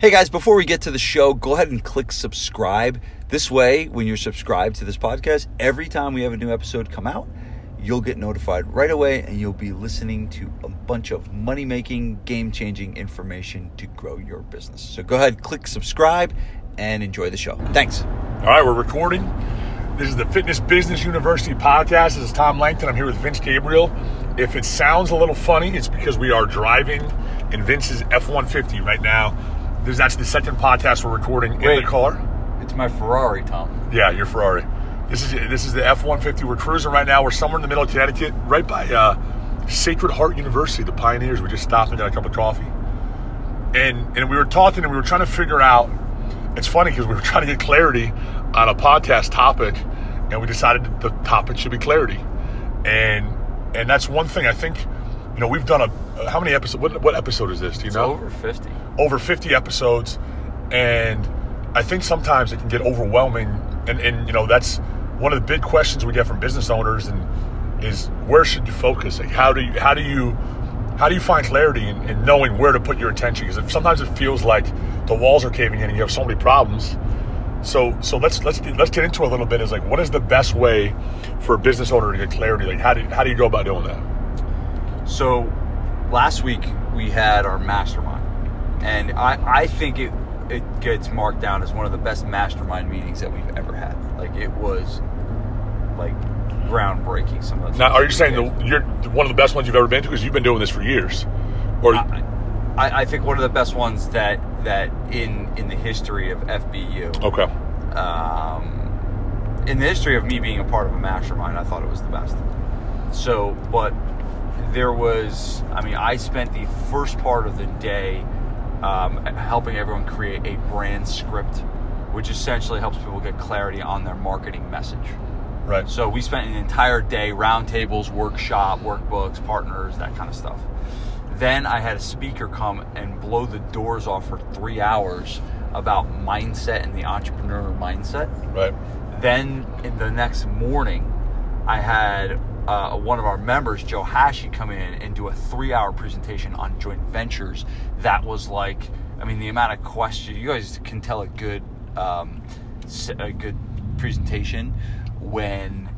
Hey guys, before we get to the show, go ahead and click subscribe. This way, when you're subscribed to this podcast, every time we have a new episode come out, you'll get notified right away and you'll be listening to a bunch of money making, game changing information to grow your business. So go ahead, click subscribe, and enjoy the show. Thanks. All right, we're recording. This is the Fitness Business University podcast. This is Tom Langton. I'm here with Vince Gabriel. If it sounds a little funny, it's because we are driving in Vince's F 150 right now. This is actually the second podcast we're recording in the car. It's my Ferrari, Tom. Yeah, your Ferrari. This is this is the F one fifty. We're cruising right now. We're somewhere in the middle of Connecticut, right by uh, Sacred Heart University, the Pioneers. We just stopped and got a cup of coffee, and and we were talking and we were trying to figure out. It's funny because we were trying to get clarity on a podcast topic, and we decided that the topic should be clarity, and and that's one thing I think. You know, we've done a how many episodes? What, what episode is this? Do you It's know? over 50. Over 50 episodes and i think sometimes it can get overwhelming. And, and you know that's one of the big questions we get from business owners and is where should you focus? Like how do you how do you how do you find clarity in, in knowing where to put your attention? Because sometimes it feels like the walls are caving in and you have so many problems. So so let's let's get, let's get into a little bit is like what is the best way for a business owner to get clarity? Like how do how do you go about doing that? So last week we had our mastermind, and I, I think it it gets marked down as one of the best mastermind meetings that we've ever had. Like it was like groundbreaking. Some of the now are you saying the, you're one of the best ones you've ever been to because you've been doing this for years or I, I, I think one of the best ones that that in in the history of FBU. okay um, in the history of me being a part of a mastermind, I thought it was the best. So, but there was, I mean, I spent the first part of the day um, helping everyone create a brand script, which essentially helps people get clarity on their marketing message. right So we spent an entire day, roundtables, workshop, workbooks, partners, that kind of stuff. Then I had a speaker come and blow the doors off for three hours about mindset and the entrepreneur mindset. right Then in the next morning, I had uh, one of our members, Joe Hashey, come in and do a three-hour presentation on joint ventures. That was like, I mean, the amount of questions you guys can tell a good, um, a good presentation when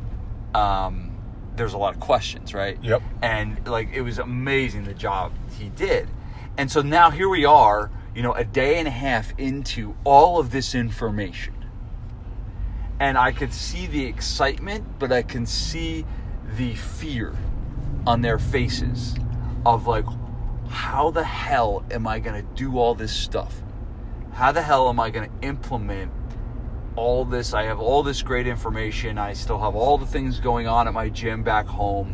um, there's a lot of questions, right? Yep. And like, it was amazing the job he did. And so now here we are, you know, a day and a half into all of this information and I could see the excitement, but I can see the fear on their faces of like, how the hell am I going to do all this stuff? How the hell am I going to implement all this? I have all this great information. I still have all the things going on at my gym back home.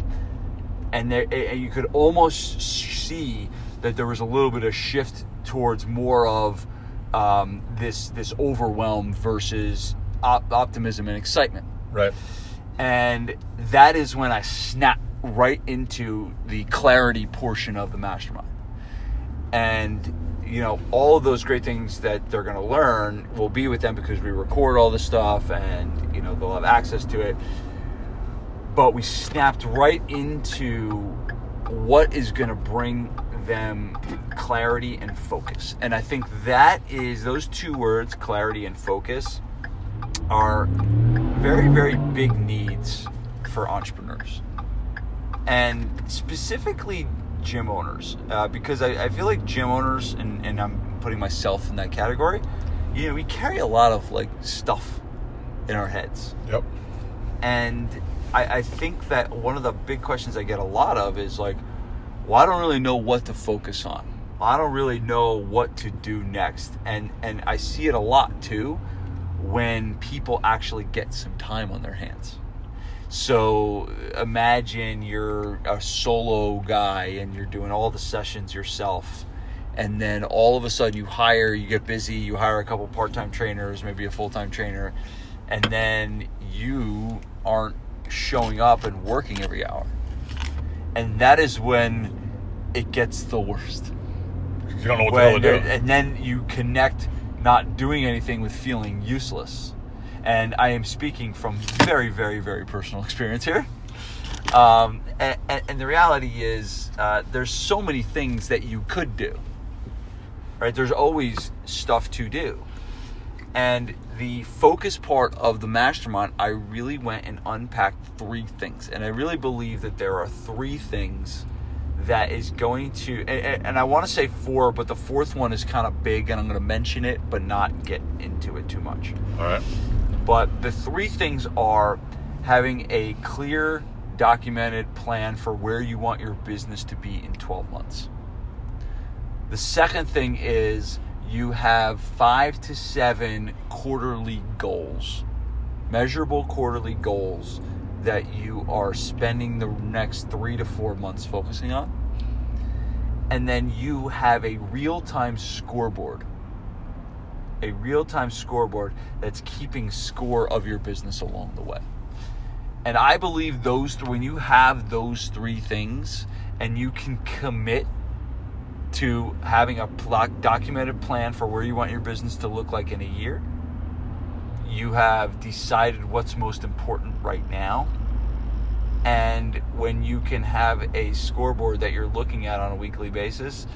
And, there, and you could almost see that there was a little bit of shift towards more of um, this this overwhelm versus op- optimism and excitement. right And that is when I snap right into the clarity portion of the mastermind. And you know, all of those great things that they're going to learn will be with them because we record all this stuff and you know, they'll have access to it. But we snapped right into what is going to bring them clarity and focus. And I think that is those two words, clarity and focus, are very, very big needs for entrepreneurs. And specifically gym owners, uh, because I, I feel like gym owners, and, and I'm putting myself in that category, you know, we carry a lot of like stuff in our heads. yep And I, I think that one of the big questions I get a lot of is like, well, I don't really know what to focus on. I don't really know what to do next. And and I see it a lot too when people actually get some time on their hands. So imagine you're a solo guy and you're doing all the sessions yourself. And then all of a sudden you hire, you get busy, you hire a couple part time trainers, maybe a full time trainer, and then you aren't showing up and working every hour. And that is when it gets the worst. you don't know what When to do and then you connect not doing anything with feeling useless. And I am speaking from very, very, very personal experience here. Um, and, and, the reality is, uh, there's so many things that you could do. right? There's always stuff to do. And the focus part of the mastermind, I really went and unpacked three things. And I really believe that there are three things that is going to, and, and I want to say four, but the fourth one is kind of big, and I'm going to mention it, but not get into it too much. All right. But the three things are having a clear, documented plan for where you want your business to be in 12 months. The second thing is you have five to seven quarterly goals, measurable quarterly goals that you are spending the next three to four months focusing on. And then you have a real time scoreboard, a real time scoreboard that's keeping score of your business along the way. And I believe those, when you have those three things and you can commit to having a documented plan for where you want your business to look like in a year, you have decided what's most important right now. And when you can have a scoreboard that you're looking at on a weekly basis,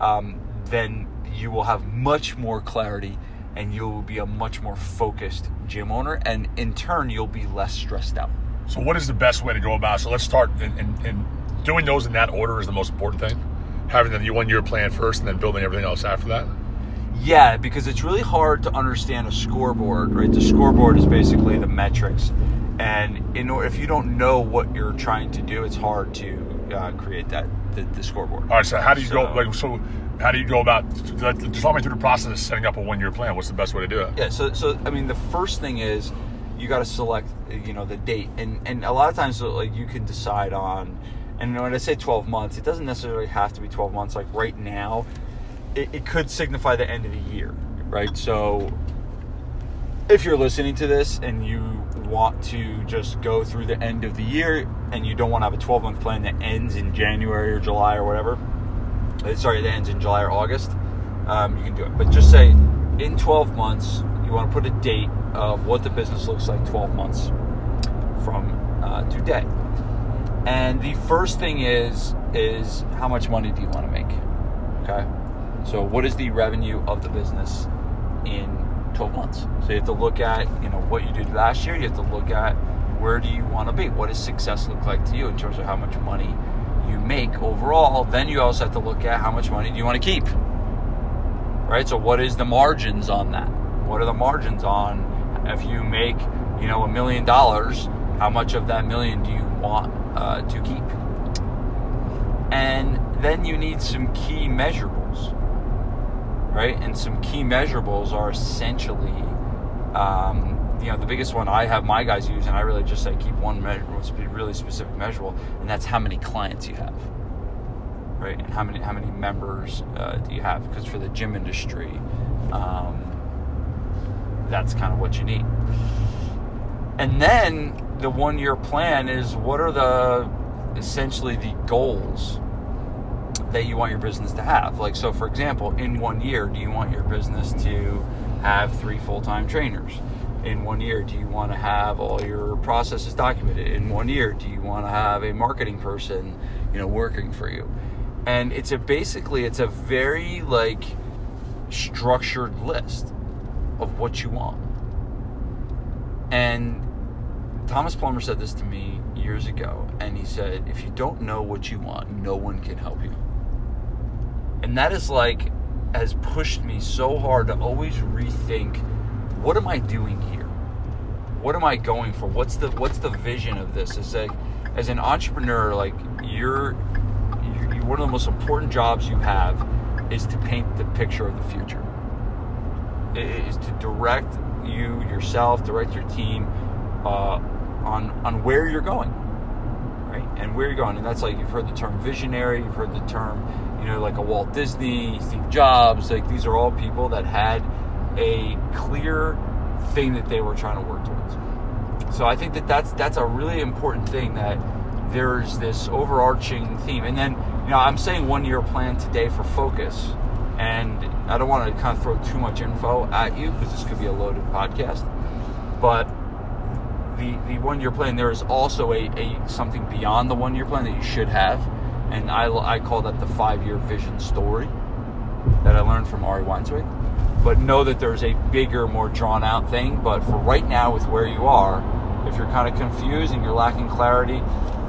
um, then you will have much more clarity and you'll be a much more focused gym owner. And in turn, you'll be less stressed out. So, what is the best way to go about? It? So, let's start in, in, in doing those in that order is the most important thing. Having the one year plan first and then building everything else after that. Yeah, because it's really hard to understand a scoreboard, right? The scoreboard is basically the metrics, and in order, if you don't know what you're trying to do, it's hard to uh, create that the, the, scoreboard. All right. So how do you so, go? Like so. How do you go about just talk me through the process of setting up a one year plan? What's the best way to do it? Yeah, so so I mean the first thing is you got to select you know the date and and a lot of times like you can decide on and when I say 12 months, it doesn't necessarily have to be 12 months. Like right now, it, it could signify the end of the year, right? So if you're listening to this and you want to just go through the end of the year and you don't want to have a 12 month plan that ends in January or July or whatever, uh, sorry, that ends in July or August, um, you can do it. But just say in 12 months, you want to put a date of what the business looks like 12 months from uh, today. And the first thing is is how much money do you want to make? Okay. So what is the revenue of the business in 12 months? So you have to look at, you know, what you did last year, you have to look at where do you want to be? What does success look like to you in terms of how much money you make overall? Then you also have to look at how much money do you want to keep? Right? So what is the margins on that? What are the margins on if you make, you know, a million dollars, how much of that million do you want uh, to keep. And then you need some key measurables, right? And some key measurables are essentially, um, you know, the biggest one I have my guys use, and I really just say keep one measurable, really specific measurable, and that's how many clients you have, right? And how many how many members uh, do you have? Because for the gym industry, um, that's kind of what you need. And then the one year plan is what are the essentially the goals that you want your business to have. Like, so for example, in one year, do you want your business to have three full time trainers? In one year, do you want to have all your processes documented? In one year, do you want to have a marketing person, you know, working for you? And it's a basically, it's a very like structured list of what you want. And Thomas Plummer said this to me years ago, and he said, If you don't know what you want, no one can help you. And that is like, has pushed me so hard to always rethink what am I doing here? What am I going for? What's the what's the vision of this? Is like as an entrepreneur, like you're, you're one of the most important jobs you have is to paint the picture of the future. It is to direct you yourself, direct your team uh, on on where you're going, right? And where you're going, and that's like you've heard the term visionary, you've heard the term, you know, like a Walt Disney, Steve Jobs. Like these are all people that had a clear thing that they were trying to work towards. So I think that that's that's a really important thing that there's this overarching theme, and then you know I'm saying one year plan today for focus, and I don't want to kind of throw too much info at you because this could be a loaded podcast, but the, the one year plan, there is also a, a something beyond the one year plan that you should have, and I, I call that the five year vision story. that I learned from Ari Weinzweig. But know that there's a bigger, more drawn out thing. But for right now, with where you are, if you're kind of confused and you're lacking clarity,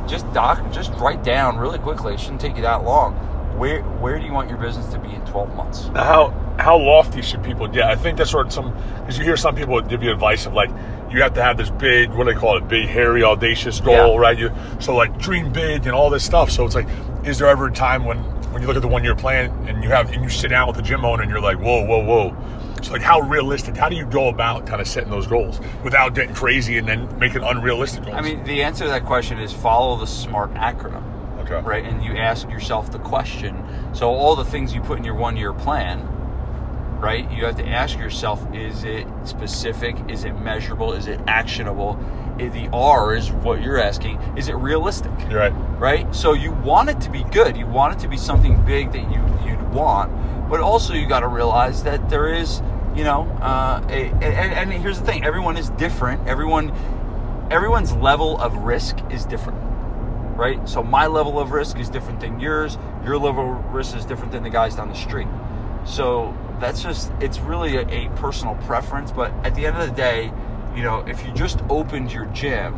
just doc, just write down really quickly. It shouldn't take you that long. Where where do you want your business to be in 12 months? Now, how how lofty should people get? I think that's of some because you hear some people give you advice of like you have to have this big what do they call it big hairy audacious goal Yeah. right? You so like dream big and all this stuff. So it's like, is there ever a time when when you look at the one year plan and you have and you sit down with the gym owner and you're like, whoa, whoa, whoa. So like, how realistic? How do you go about kind of setting those goals without getting crazy and then making unrealistic goals? I mean, the answer to that question is follow the SMART acronym. okay, right? And you ask yourself the question. So all the things you put in your one-year plan, right? You have to ask yourself: Is it specific? Is it measurable? Is it actionable? I- The R is what you're asking. Is it realistic? You're right. Right. So you want it to be good. You want it to be something big that you you'd want, but also you got to realize that there is, you know, uh, a, and, and here's the thing: everyone is different. Everyone, everyone's level of risk is different right? So my level of risk is different than yours. Your level of risk is different than the guys down the street. So that's just it's really a, a personal preference. But at the end of the day, you know, if you just opened your gym,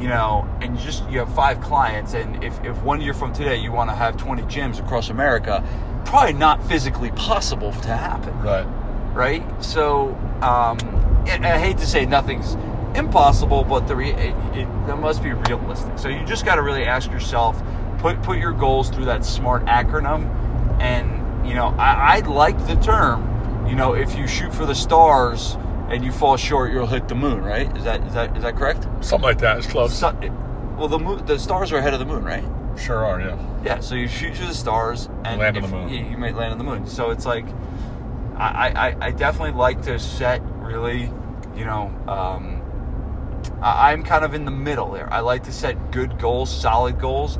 you know, and you just you have five clients, and if, if one year from today you want to have 20 gyms across America, probably not physically possible to happen Right. right? So, um, and I hate to say nothing's impossible, but the re- it, it, that must be realistic. So you just got to really ask yourself, put put your goals through that SMART acronym, and you know I, I like the term. You know, if you shoot for the stars and you fall short, you'll hit the moon. Right? Is that is that is that correct? Something like that. It's close. So, well, the moon, the stars are ahead of the moon, right? Sure are. Yeah. Yeah, so you shoot to the stars and Land on the moon. You, you might land on the moon. So it's like, I, I, I definitely like to set really, you know, um, I, I'm kind of in the middle there. I like to set good goals, solid goals,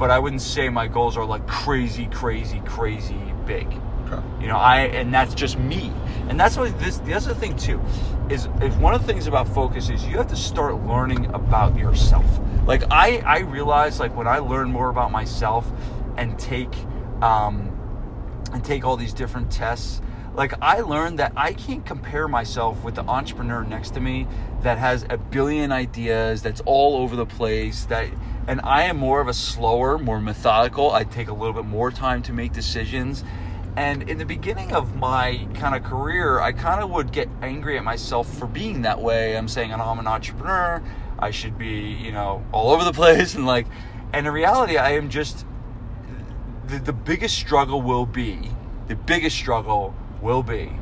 but I wouldn't say my goals are like crazy, crazy, crazy big. Okay. You know, I and that's just me. And that's what this the other thing too is is one of the things about focus is you have to start learning about yourself. Like I I realize like when I learn more about myself and take um and take all these different tests like I learned that I can't compare myself with the entrepreneur next to me that has a billion ideas that's all over the place that and I am more of a slower, more methodical. I take a little bit more time to make decisions. And in the beginning of my kind of career, I kind of would get angry at myself for being that way. I'm saying, oh, I'm an entrepreneur. I should be, you know, all over the place. And like, and in reality, I am just, the, the biggest struggle will be, the biggest struggle will be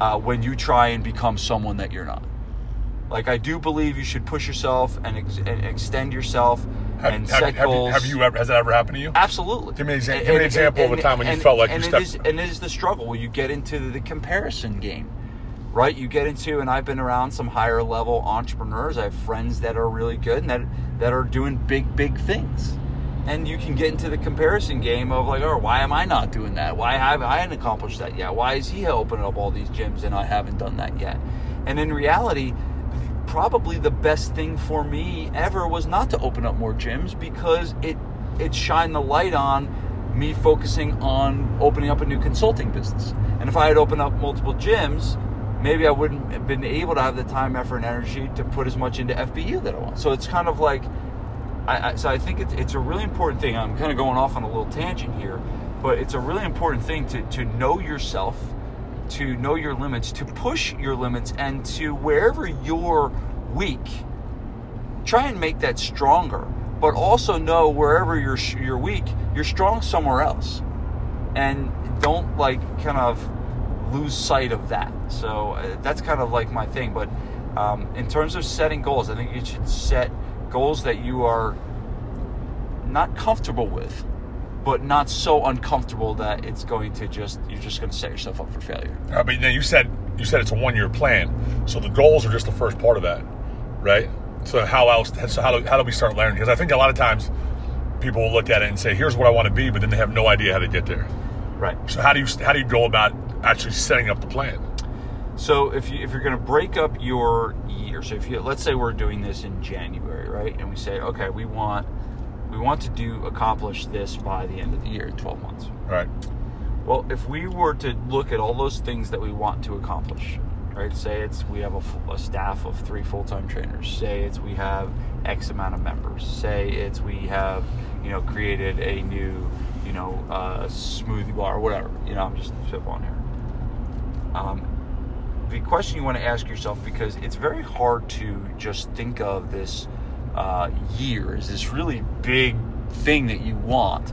uh, when you try and become someone that you're not. Like, I do believe you should push yourself and, ex- and extend yourself Have, and have, set have, you, goals. have you ever? Has that ever happened to you? Absolutely. Give me an exa- And- give me an and- example of a time when you felt like you and stepped- is- and it is the struggle where you get into the comparison game, right? You get into, and I've been around some higher level entrepreneurs. I have friends that are really good and that that are doing big, big things. And you can get into the comparison game of like, oh, why am I not doing that? Why have I haven't accomplished that yet? Why is he opening up all these gyms and I haven't done that yet? And in reality, probably the best thing for me ever was not to open up more gyms because it it shined the light on me focusing on opening up a new consulting business. And if I had opened up multiple gyms, maybe I wouldn't have been able to have the time, effort, and energy to put as much into FBU that I want. So it's kind of like, I, I, so I think it's, it's a really important thing. I'm kind of going off on a little tangent here, but it's a really important thing to, to know yourself, to know your limits, to push your limits, and to wherever you're weak, try and make that stronger. But also know wherever you're you're weak, you're strong somewhere else, and don't like kind of lose sight of that. So uh, that's kind of like my thing. But um, in terms of setting goals, I think you should set goals that you are not comfortable with, but not so uncomfortable that it's going to just you're just going to set yourself up for failure. Uh, but now you said you said it's a one year plan, so the goals are just the first part of that, right? So how else? So how do how do we start learning? Because I think a lot of times people will look at it and say, "Here's what I want to be," but then they have no idea how to get there. Right. So how do you how do you go about actually setting up the plan? So if you if you're going to break up your year, so if you let's say we're doing this in January, right? And we say, okay, we want we want to do accomplish this by the end of the year, 12 months. Right. Well, if we were to look at all those things that we want to accomplish, right? Say it's we have a, a staff of three full-time trainers. Say it's we have X amount of members. Say it's we have you know created a new you know uh, smoothie bar or whatever. You know, I'm just spitballing here. Um, the question you want to ask yourself because it's very hard to just think of this uh, year as this really big thing that you want,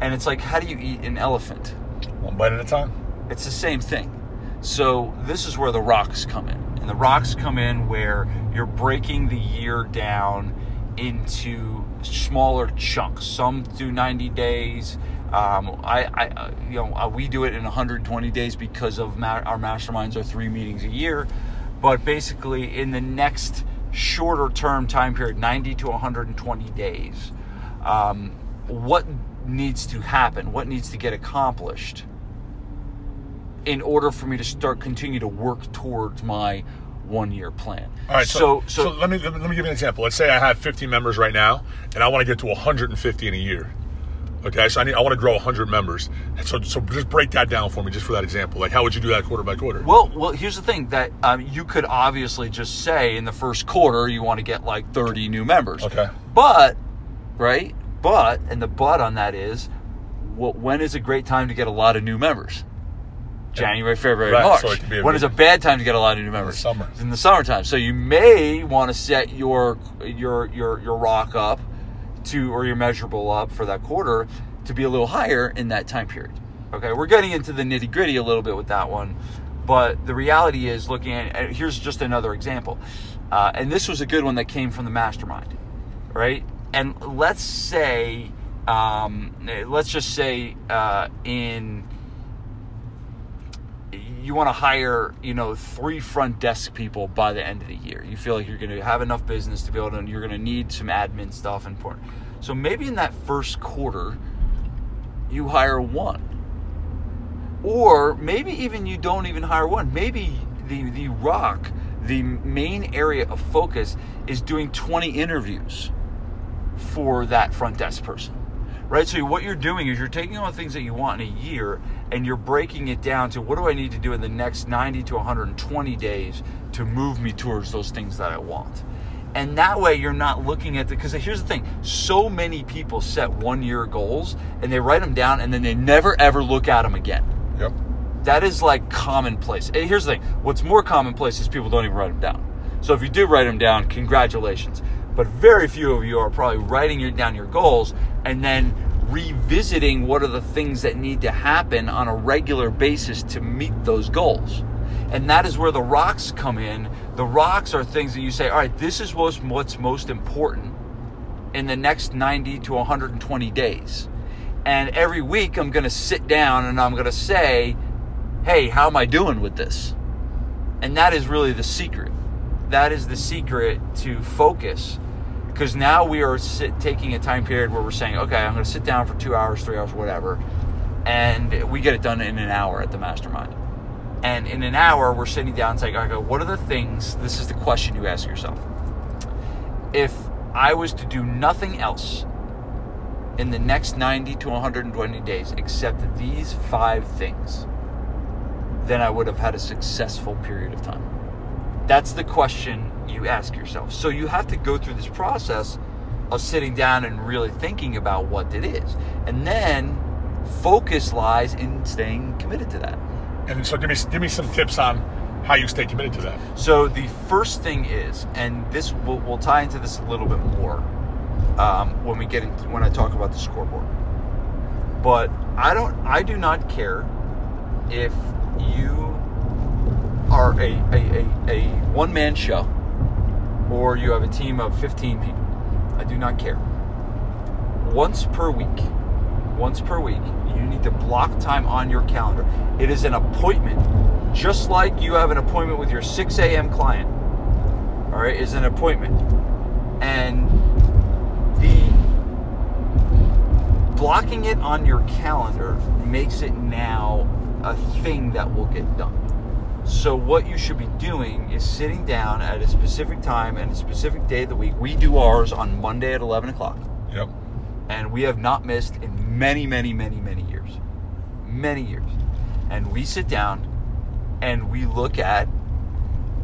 and it's like how do you eat an elephant? One bite at a time. It's the same thing. So this is where the rocks come in. And the rocks come in where you're breaking the year down into smaller chunks. Some do 90 days. Um, I, I, uh, you know, uh, we do it in 120 days because of ma- our masterminds are three meetings a year. But basically, in the next shorter term time period, 90 to 120 days, um, what needs to happen? What needs to get accomplished? in order for me to start continue to work towards my one year plan. All right. So, so, so, let me let me let me give you an example. Let's say I have 50 members right now, and I want to get to 150 in a year. Okay, so I need I want to grow 100 members. So so just break that down for me, just for that example. Like how would you do that quarter by quarter? well, well, here's the thing that um, you could obviously just say in the first quarter you want to get like 30 new members. Okay. But, right? But, and the but on that is, well, when is a great time to get a lot of new members? January, February, Right, March. so it be a when is a bad time to get a lot of new members? summer. In the summertime. So you may want to set your your your your rock up to or your measurable up for that quarter to be a little higher in that time period. Okay, we're getting into the nitty gritty a little bit with that one, but the reality is looking at here's just another example, uh, and this was a good one that came from the mastermind, right? And let's say, um, let's just say uh, in you want to hire, you know, three front desk people by the end of the year. You feel like you're going to have enough business to be able to, you're going to need some admin stuff important. So maybe in that first quarter, you hire one. Or maybe even you don't even hire one. Maybe the, the rock, the main area of focus is doing 20 interviews for that front desk person right so what you're doing is you're taking all the things that you want in a year and you're breaking it down to what do i need to do in the next 90 to 120 days to move me towards those things that i want and that way you're not looking at the because here's the thing so many people set one year goals and they write them down and then they never ever look at them again Yep. that is like commonplace. And here's the thing what's more commonplace is people don't even write them down. So if you do write them down, congratulations. But very few of you are probably writing your, down your goals and then revisiting what are the things that need to happen on a regular basis to meet those goals. And that is where the rocks come in. The rocks are things that you say, all right, this is what's, what's most important in the next 90 to 120 days. And every week I'm going to sit down and I'm going to say, hey, how am I doing with this? And that is really the secret. That is the secret to focus. Because now we are sit, taking a time period where we're saying, okay, I'm going to sit down for two hours, three hours, whatever. And we get it done in an hour at the mastermind. And in an hour, we're sitting down and saying, I go, what are the things? This is the question you ask yourself. If I was to do nothing else in the next 90 to 120 days except these five things, then I would have had a successful period of time. That's the question you ask yourself. So you have to go through this process of sitting down and really thinking about what it is. And then focus lies in staying committed to that. And so give me give me some tips on how you stay committed to that. So the first thing is, and this will we'll tie into this a little bit more um, when we get into when I talk about the scoreboard. But I don't, I do not care if you are a a, a, a one man show or you have a team of fifteen people. I do not care. Once per week, once per week, you need to block time on your calendar. It is an appointment, just like you have an appointment with your 6 a.m. client. All right, is an appointment, and the blocking it on your calendar makes it now a thing that will get done. So what you should be doing is sitting down at a specific time and a specific day of the week. We do ours on Monday at 11 o'clock Yep. And we have not missed in many, many, many, many years. many years. And we sit down and we look at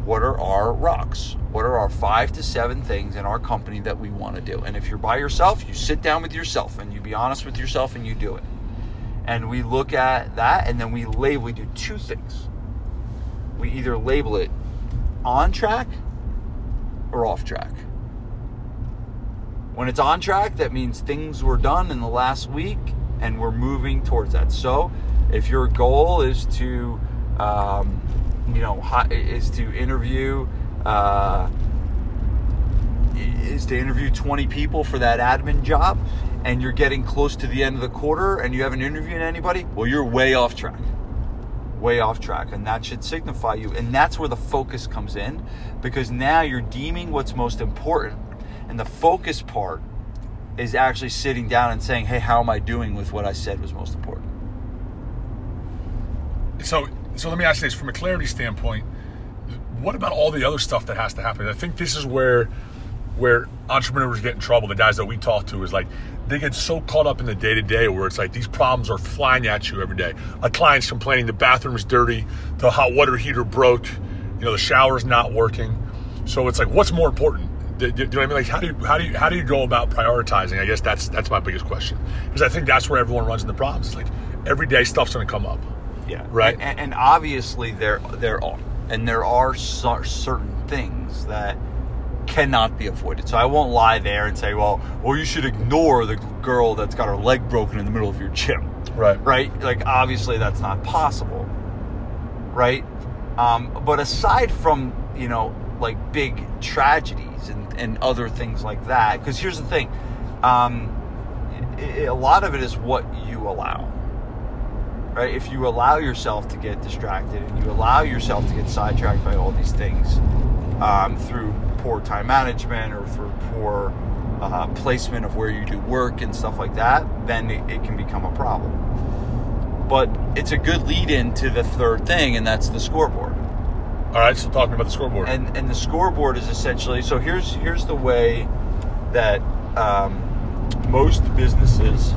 what are our rocks? What are our five to seven things in our company that we want to do? And if you're by yourself, you sit down with yourself and you be honest with yourself and you do it. And we look at that and then we label, we do two things. We either label it on track or off track. When it's on track, that means things were done in the last week and we're moving towards that. So if your goal is to, um, you know, is to interview, uh, is to interview 20 people for that admin job and you're getting close to the end of the quarter and you haven't interviewed anybody, well, you're way off track. Way off track. And that should signify you. And that's where the focus comes in because now you're deeming what's most important. And the focus part is actually sitting down and saying, hey, how am I doing with what I said was most important? So, so let me ask you this from a clarity standpoint. What about all the other stuff that has to happen? I think this is where where entrepreneurs get in trouble. The guys that we talk to is like they get so caught up in the day to day where it's like these problems are flying at you every day. A client's complaining the bathroom is dirty, the hot water heater broke, you know the shower's not working. So it's like, what's more important? Do, do, you know what I mean? Like, how do you how do you how do you go about prioritizing? I guess that's that's my biggest question because I think that's where everyone runs into problems. It's like every day stuff's going to come up. Yeah. Right. And, and obviously there there are and there are certain things that cannot be avoided. So I won't lie there and say, well, well, you should ignore the girl that's got her leg broken in the middle of your gym. Right. Right. Like obviously that's not possible. Right. Um, but aside from you know like big tragedies and, and other things like that, because here's the thing, um, it, a lot of it is what you allow right? If you allow yourself to get distracted and you allow yourself to get sidetracked by all these things um, through poor time management or through poor uh, placement of where you do work and stuff like that, then it, it can become a problem. But it's a good lead in to the third thing, and that's the scoreboard. All right, so talking about the scoreboard. And and the scoreboard is essentially so here's here's the way that um, most businesses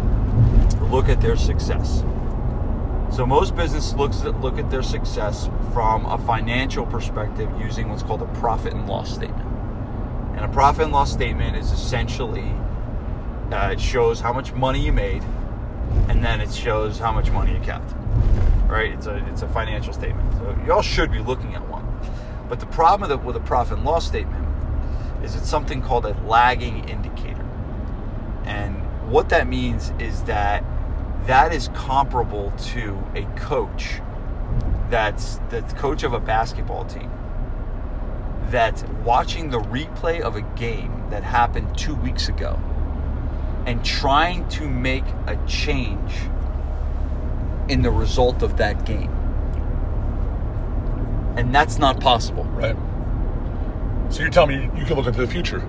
look at their success. So most businesses looks at, look at their success from a financial perspective using what's called a profit and loss statement. And a profit and loss statement is essentially uh, it shows how much money you made, and then it shows how much money you kept. Right? It's a it's a financial statement. So you all should be looking at one. But the problem with, a profit and loss statement is it's something called a lagging indicator. And what that means is that that is comparable to a coach that's the coach of a basketball team that's watching the replay of a game that happened two weeks ago and trying to make a change in the result of that game. And that's not possible. Right. So you're telling me you can look into the future.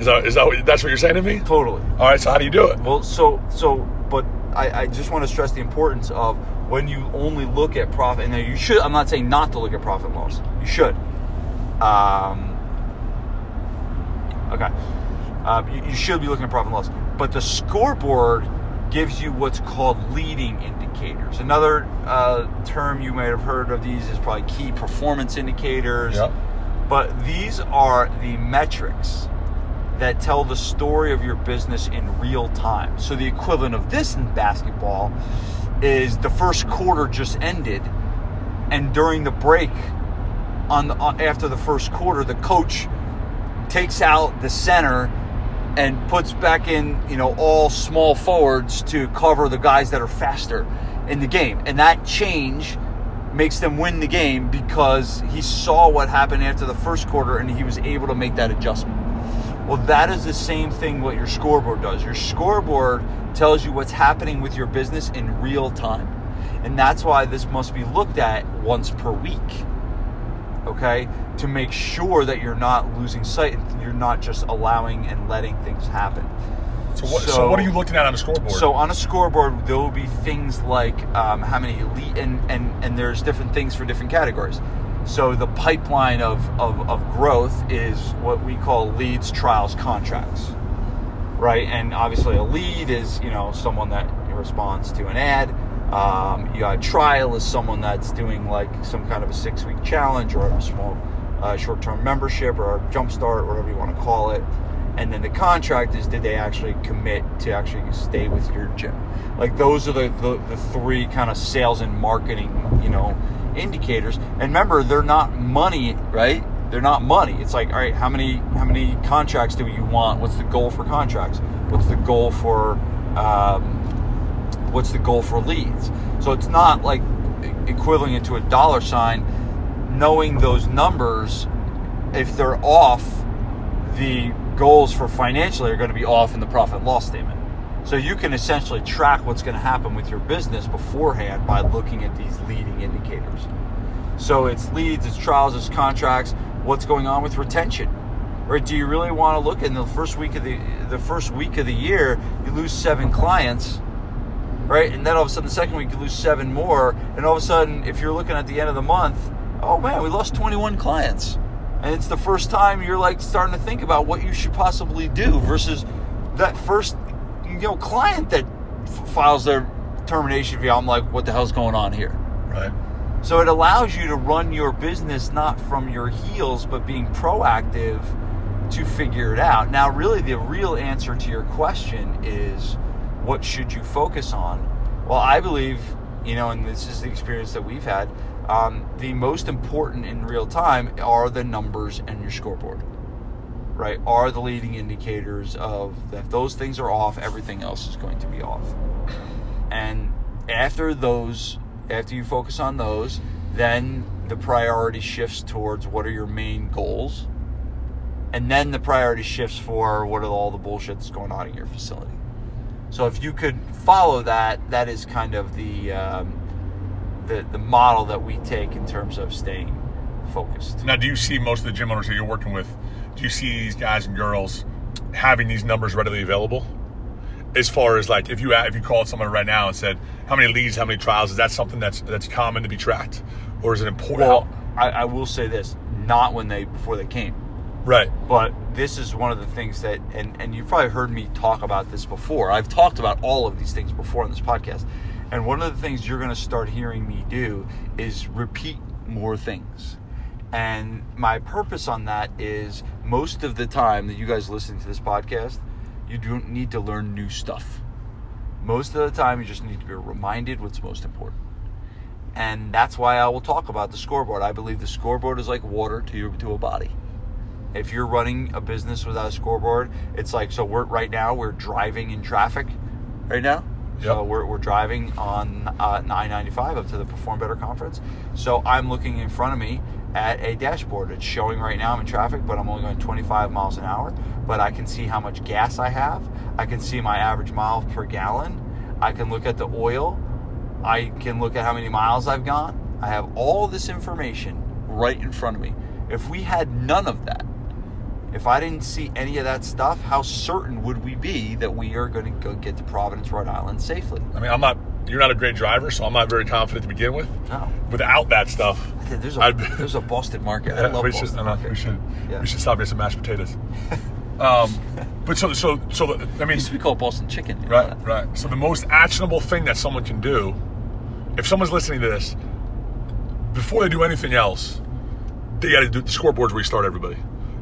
Is that, is that what, that's what you're saying to me? Totally. All right. So how do you do it? Well, so so, but I, I just want to stress the importance of when you only look at profit, and you should. I'm not saying not to look at profit and loss. You should. Um, okay. Um, you, you, should be looking at profit and loss, but the scoreboard gives you what's called leading indicators. Another uh, term you may have heard of these is probably key performance indicators. Yep. But these are the metrics that tell the story of your business in real time. So the equivalent of this in basketball is the first quarter just ended, and during the break, on, the, on after the first quarter, the coach takes out the center and puts back in you know all small forwards to cover the guys that are faster in the game, and that change makes them win the game because he saw what happened after the first quarter and he was able to make that adjustment. Well, that is the same thing what your scoreboard does. Your scoreboard tells you what's happening with your business in real time. And that's why this must be looked at once per week. Okay? To make sure that you're not losing sight and you're not just allowing and letting things happen. So what, so, so what are you looking at on a scoreboard? So on a scoreboard, there will be things like um, how many elite, and, and, and there's different things for different categories. So the pipeline of, of, of growth is what we call leads, trials, contracts, right? And obviously a lead is, you know, someone that responds to an ad. Um, you got trial is someone that's doing like some kind of a six week challenge or a small uh, short term membership or a jumpstart, or whatever you want to call it. And then the contract is did they actually commit to actually stay with your gym? Like those are the, the, the three kind of sales and marketing, you know, indicators. And remember, they're not money, right? They're not money. It's like, all right, how many how many contracts do you want? What's the goal for contracts? What's the goal for um, what's the goal for leads? So it's not like equivalent into a dollar sign. Knowing those numbers, if they're off, the goals for financially are going to be off in the profit loss statement. So you can essentially track what's going to happen with your business beforehand by looking at these leading indicators. So it's leads, it's trials, it's contracts. What's going on with retention? Or do you really want to look in the first week of the the first week of the year, you lose seven clients, right? And then all of a sudden the second week you lose seven more, and all of a sudden if you're looking at the end of the month, oh man, we lost 21 clients. And it's the first time you're like starting to think about what you should possibly do versus that first you know client that f- files their termination fee. I'm like, what the hell's going on here? Right. So it allows you to run your business not from your heels, but being proactive to figure it out. Now, really, the real answer to your question is what should you focus on? Well, I believe, you know, and this is the experience that we've had, um, the most important in real time are the numbers and your scoreboard, right? Are the leading indicators of that if those things are off, everything else is going to be off. And after those, after you focus on those, then the priority shifts towards what are your main goals and then the priority shifts for what are all the bullshit that's going on in your facility. So if you could follow that, that is kind of the um, the the model that we take in terms of staying focused. Now, do you see most of the gym owners that you're working with? Do you see these guys and girls having these numbers readily available? As far as like, if you if you called someone right now and said how many leads, how many trials, is that something that's that's common to be tracked, or is it important? Well, I, I will say this: not when they before they came. Right. But this is one of the things that, and, and you've probably heard me talk about this before. I've talked about all of these things before on this podcast. And one of the things you're going to start hearing me do is repeat more things. And my purpose on that is most of the time that you guys listen to this podcast, you don't need to learn new stuff. Most of the time, you just need to be reminded what's most important. And that's why I will talk about the scoreboard. I believe the scoreboard is like water to your, to a body if you're running a business without a scoreboard, it's like so we're right now we're driving in traffic right now. So we're, we're driving on uh, 995 up to the Perform Better conference. So I'm looking in front of me at a dashboard. It's showing right now I'm in traffic, but I'm only going 25 miles an hour. But I can see how much gas I have. I can see my average miles per gallon. I can look at the oil. I can look at how many miles I've gone. I have all this information right in front of me. If we had none of that, if I didn't see any of that stuff, how certain would we be that we are going to go get to Providence, Rhode Island safely? I mean, I'm not. You're not a great driver, so I'm not very confident to begin with. No. Without that stuff, There's a, I'd- there's a Boston market. I love we Boston should. Know, market. we should. Yeah. We should stop getting some mashed potatoes. um, but so so so. I mean, we call Boston chicken. Right, right. So the most actionable thing that someone can do, if someone's listening to this, before they do anything else, they got to do the scoreboards where you start everybody.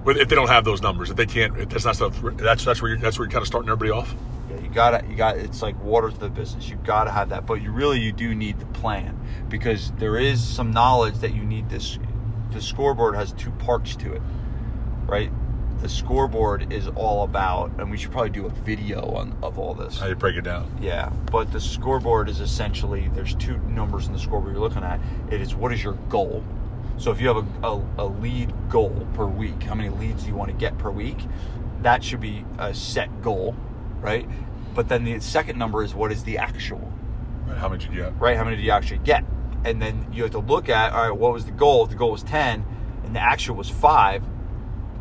But if they don't have those numbers, if they can't, if that's not stuff. That's that's where you're, that's where you're kind of starting everybody off. Yeah, you gotta, you got. It's like water to the business. You gotta have that, but you really, you do need the plan because there is some knowledge that you need. This, the scoreboard has two parts to it, right? The scoreboard is all about, and we should probably do a video on of all this. How you break it down? Yeah, but the scoreboard is essentially there's two numbers in the scoreboard you're looking at. It is what is your goal. So if you have a, a, a lead goal per week, how many leads do you want to get per week? That should be a set goal, right? But then the second number is what is the actual, Right, how much you get? right? How many do you actually get? And then you have to look at all right, what was the goal? If the goal was ten and the actual was five,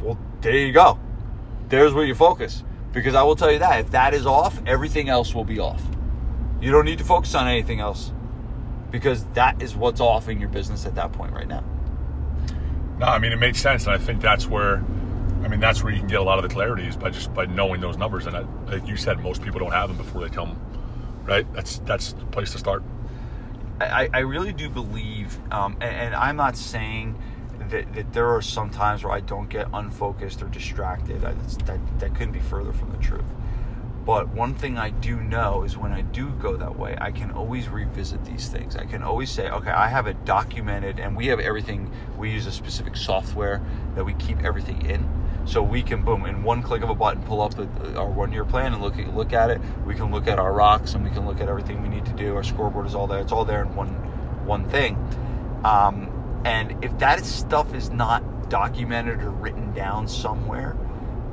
well, there you go. There's where you focus. Because I will tell you that if that is off, everything else will be off. You don't need to focus on anything else because that is what's off in your business at that point right now. No, I mean it makes sense, and I think that's where, I mean that's where you can get a lot of the clarity is by just by knowing those numbers. And I, like you said, most people don't have them before they come. Right? That's that's the place to start. I, I really do believe, um, and, and I'm not saying that, that there are some times where I don't get unfocused or distracted. I, that, that couldn't be further from the truth. But one thing I do know is when I do go that way, I can always revisit these things. I can always say, okay, I have it documented, and we have everything. We use a specific software that we keep everything in, so we can boom in one click of a button pull up our one-year plan and look at look at it. We can look at our rocks and we can look at everything we need to do. Our scoreboard is all there. It's all there in one one thing. Um, and if that stuff is not documented or written down somewhere,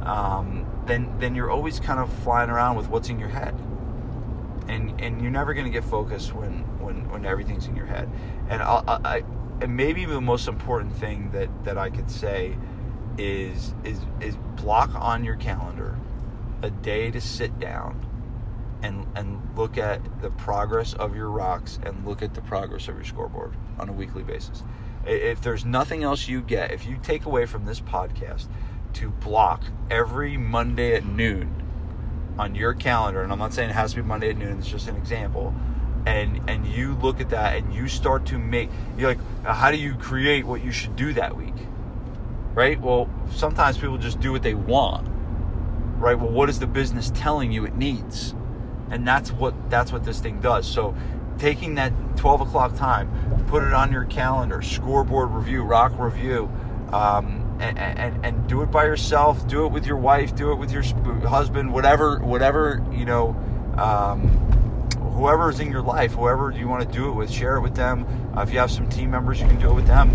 um, then then you're always kind of flying around with what's in your head, and and you're never going to get focused when when when everything's in your head. And I, I and maybe the most important thing that that I could say is is is block on your calendar a day to sit down and and look at the progress of your rocks and look at the progress of your scoreboard on a weekly basis. If there's nothing else you get, if you take away from this podcast to block every Monday at noon on your calendar, and I'm not saying it has to be Monday at noon, it's just an example. And and you look at that and you start to make you're like, how do you create what you should do that week? Right? Well, sometimes people just do what they want. Right? Well, what is the business telling you it needs? And that's what that's what this thing does. So taking that 12 o'clock time, put it on your calendar, scoreboard review, rock review, um, and, and, do it by yourself. Do it with your wife. Do it with your husband. Whatever, whatever you know, um, whoever is in your life, whoever you want to do it with, share it with them. Uh, if you have some team members, you can do it with them.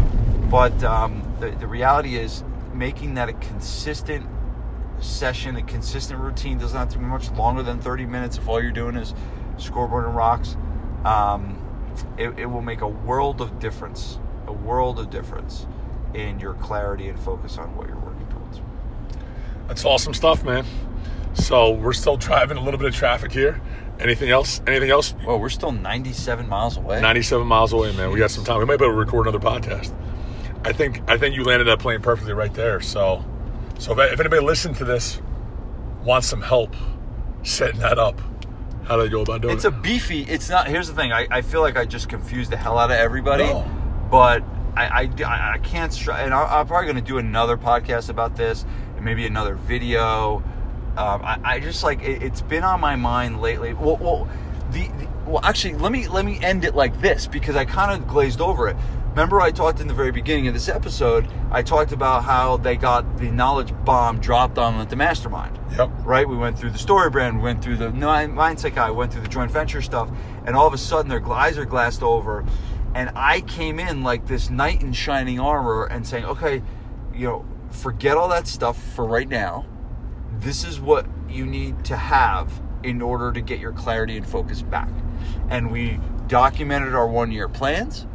But um, the, the reality is making that a consistent session, a consistent routine doesn't have to be much longer than 30 minutes if all you're doing is scoreboard and rocks. Um, it, it will make a world of difference, a world of difference in your clarity and focus on what you're working towards. That's awesome stuff, man. So we're still driving a little bit of traffic here. Anything else? Anything else? Well, we're still 97 miles away. 97 miles away, man. We got some time. We might be able to record another podcast. I think I think you landed that plane perfectly right there. So, so if, if anybody listened to this wants some help setting that up, how do they go about doing it's it? It's a beefy. It's not. Here's the thing. I, I feel like I just confused the hell out of everybody. No. But I, I, I can't stress, and I, am probably going to do another podcast about this, and maybe another video. Um, I, I, just like it, has been on my mind lately. Well, well, the, the, well, actually, let me let me end it like this because I kind of glazed over it. Remember, I talked in the very beginning of this episode. I talked about how they got the knowledge bomb dropped on them at the mastermind. Yep. Right. We went through the StoryBrand, we went through the mindset guy, went through the joint venture stuff, and all of a sudden their eyes are glassed over and I came in like this knight in shining armor and saying, okay, you know, forget all that stuff for right now. This is what you need to have in order to get your clarity and focus back. And we documented our one year plans.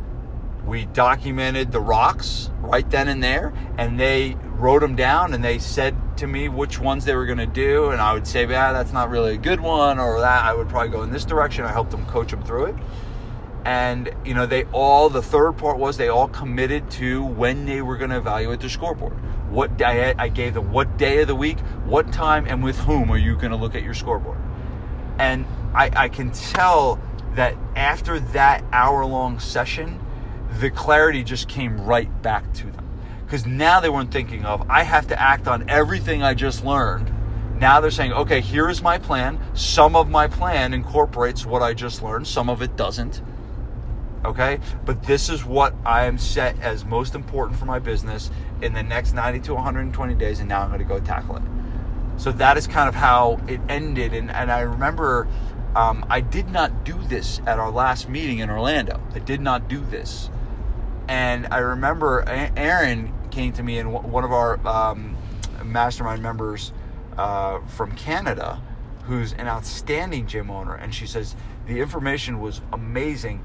We documented the rocks right then and there, and they wrote them down and they said to me which ones they were going to do. And I would say, yeah, that's not really a good one, or that I would probably go in this direction. I helped them coach them through it and you know they all the third part was they all committed to when they were going to evaluate their scoreboard. What day i gave them what day of the week what time and with whom are you going to look at your scoreboard? And I, I can tell that after that hour long session the clarity just came right back to them. Because now they weren't thinking of i have to act on everything i just learned. Now they're saying okay here is my plan. Some of my plan incorporates what i just learned. Some of it doesn't okay? But this is what I am set as most important for my business in the next 90 to 120 days, and now I'm to go tackle it. So that is kind of how it ended. And, and I remember um, I did not do this at our last meeting in Orlando. I did not do this. And I remember Aaron came to me, and one of our um, mastermind members uh, from Canada, who's an outstanding gym owner, and she says, the information was amazing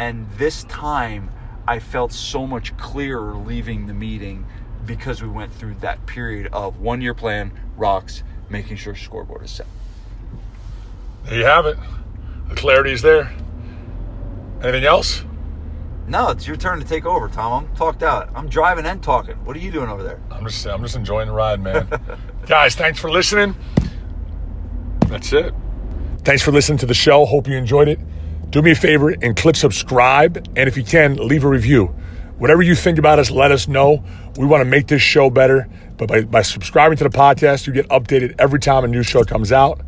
and this time, I felt so much clearer leaving the meeting because we went through that period of one year plan, rocks, making sure scoreboard is set. There you have it. The clarity is there. Anything else? No, it's your turn to take over, Tom. I'm talked out. I'm driving and talking. What are you doing over there? I'm just I'm just enjoying the ride, man. Guys, thanks for listening. That's it. Thanks for listening to the show. Hope you enjoyed it. Do me a favor and click subscribe. And if you can, leave a review. Whatever you think about us, let us know. We want to make this show better. But by, by subscribing to the podcast, you get updated every time a new show comes out.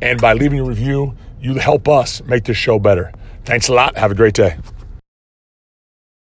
And by leaving a review, you help us make this show better. Thanks a lot. Have a great day.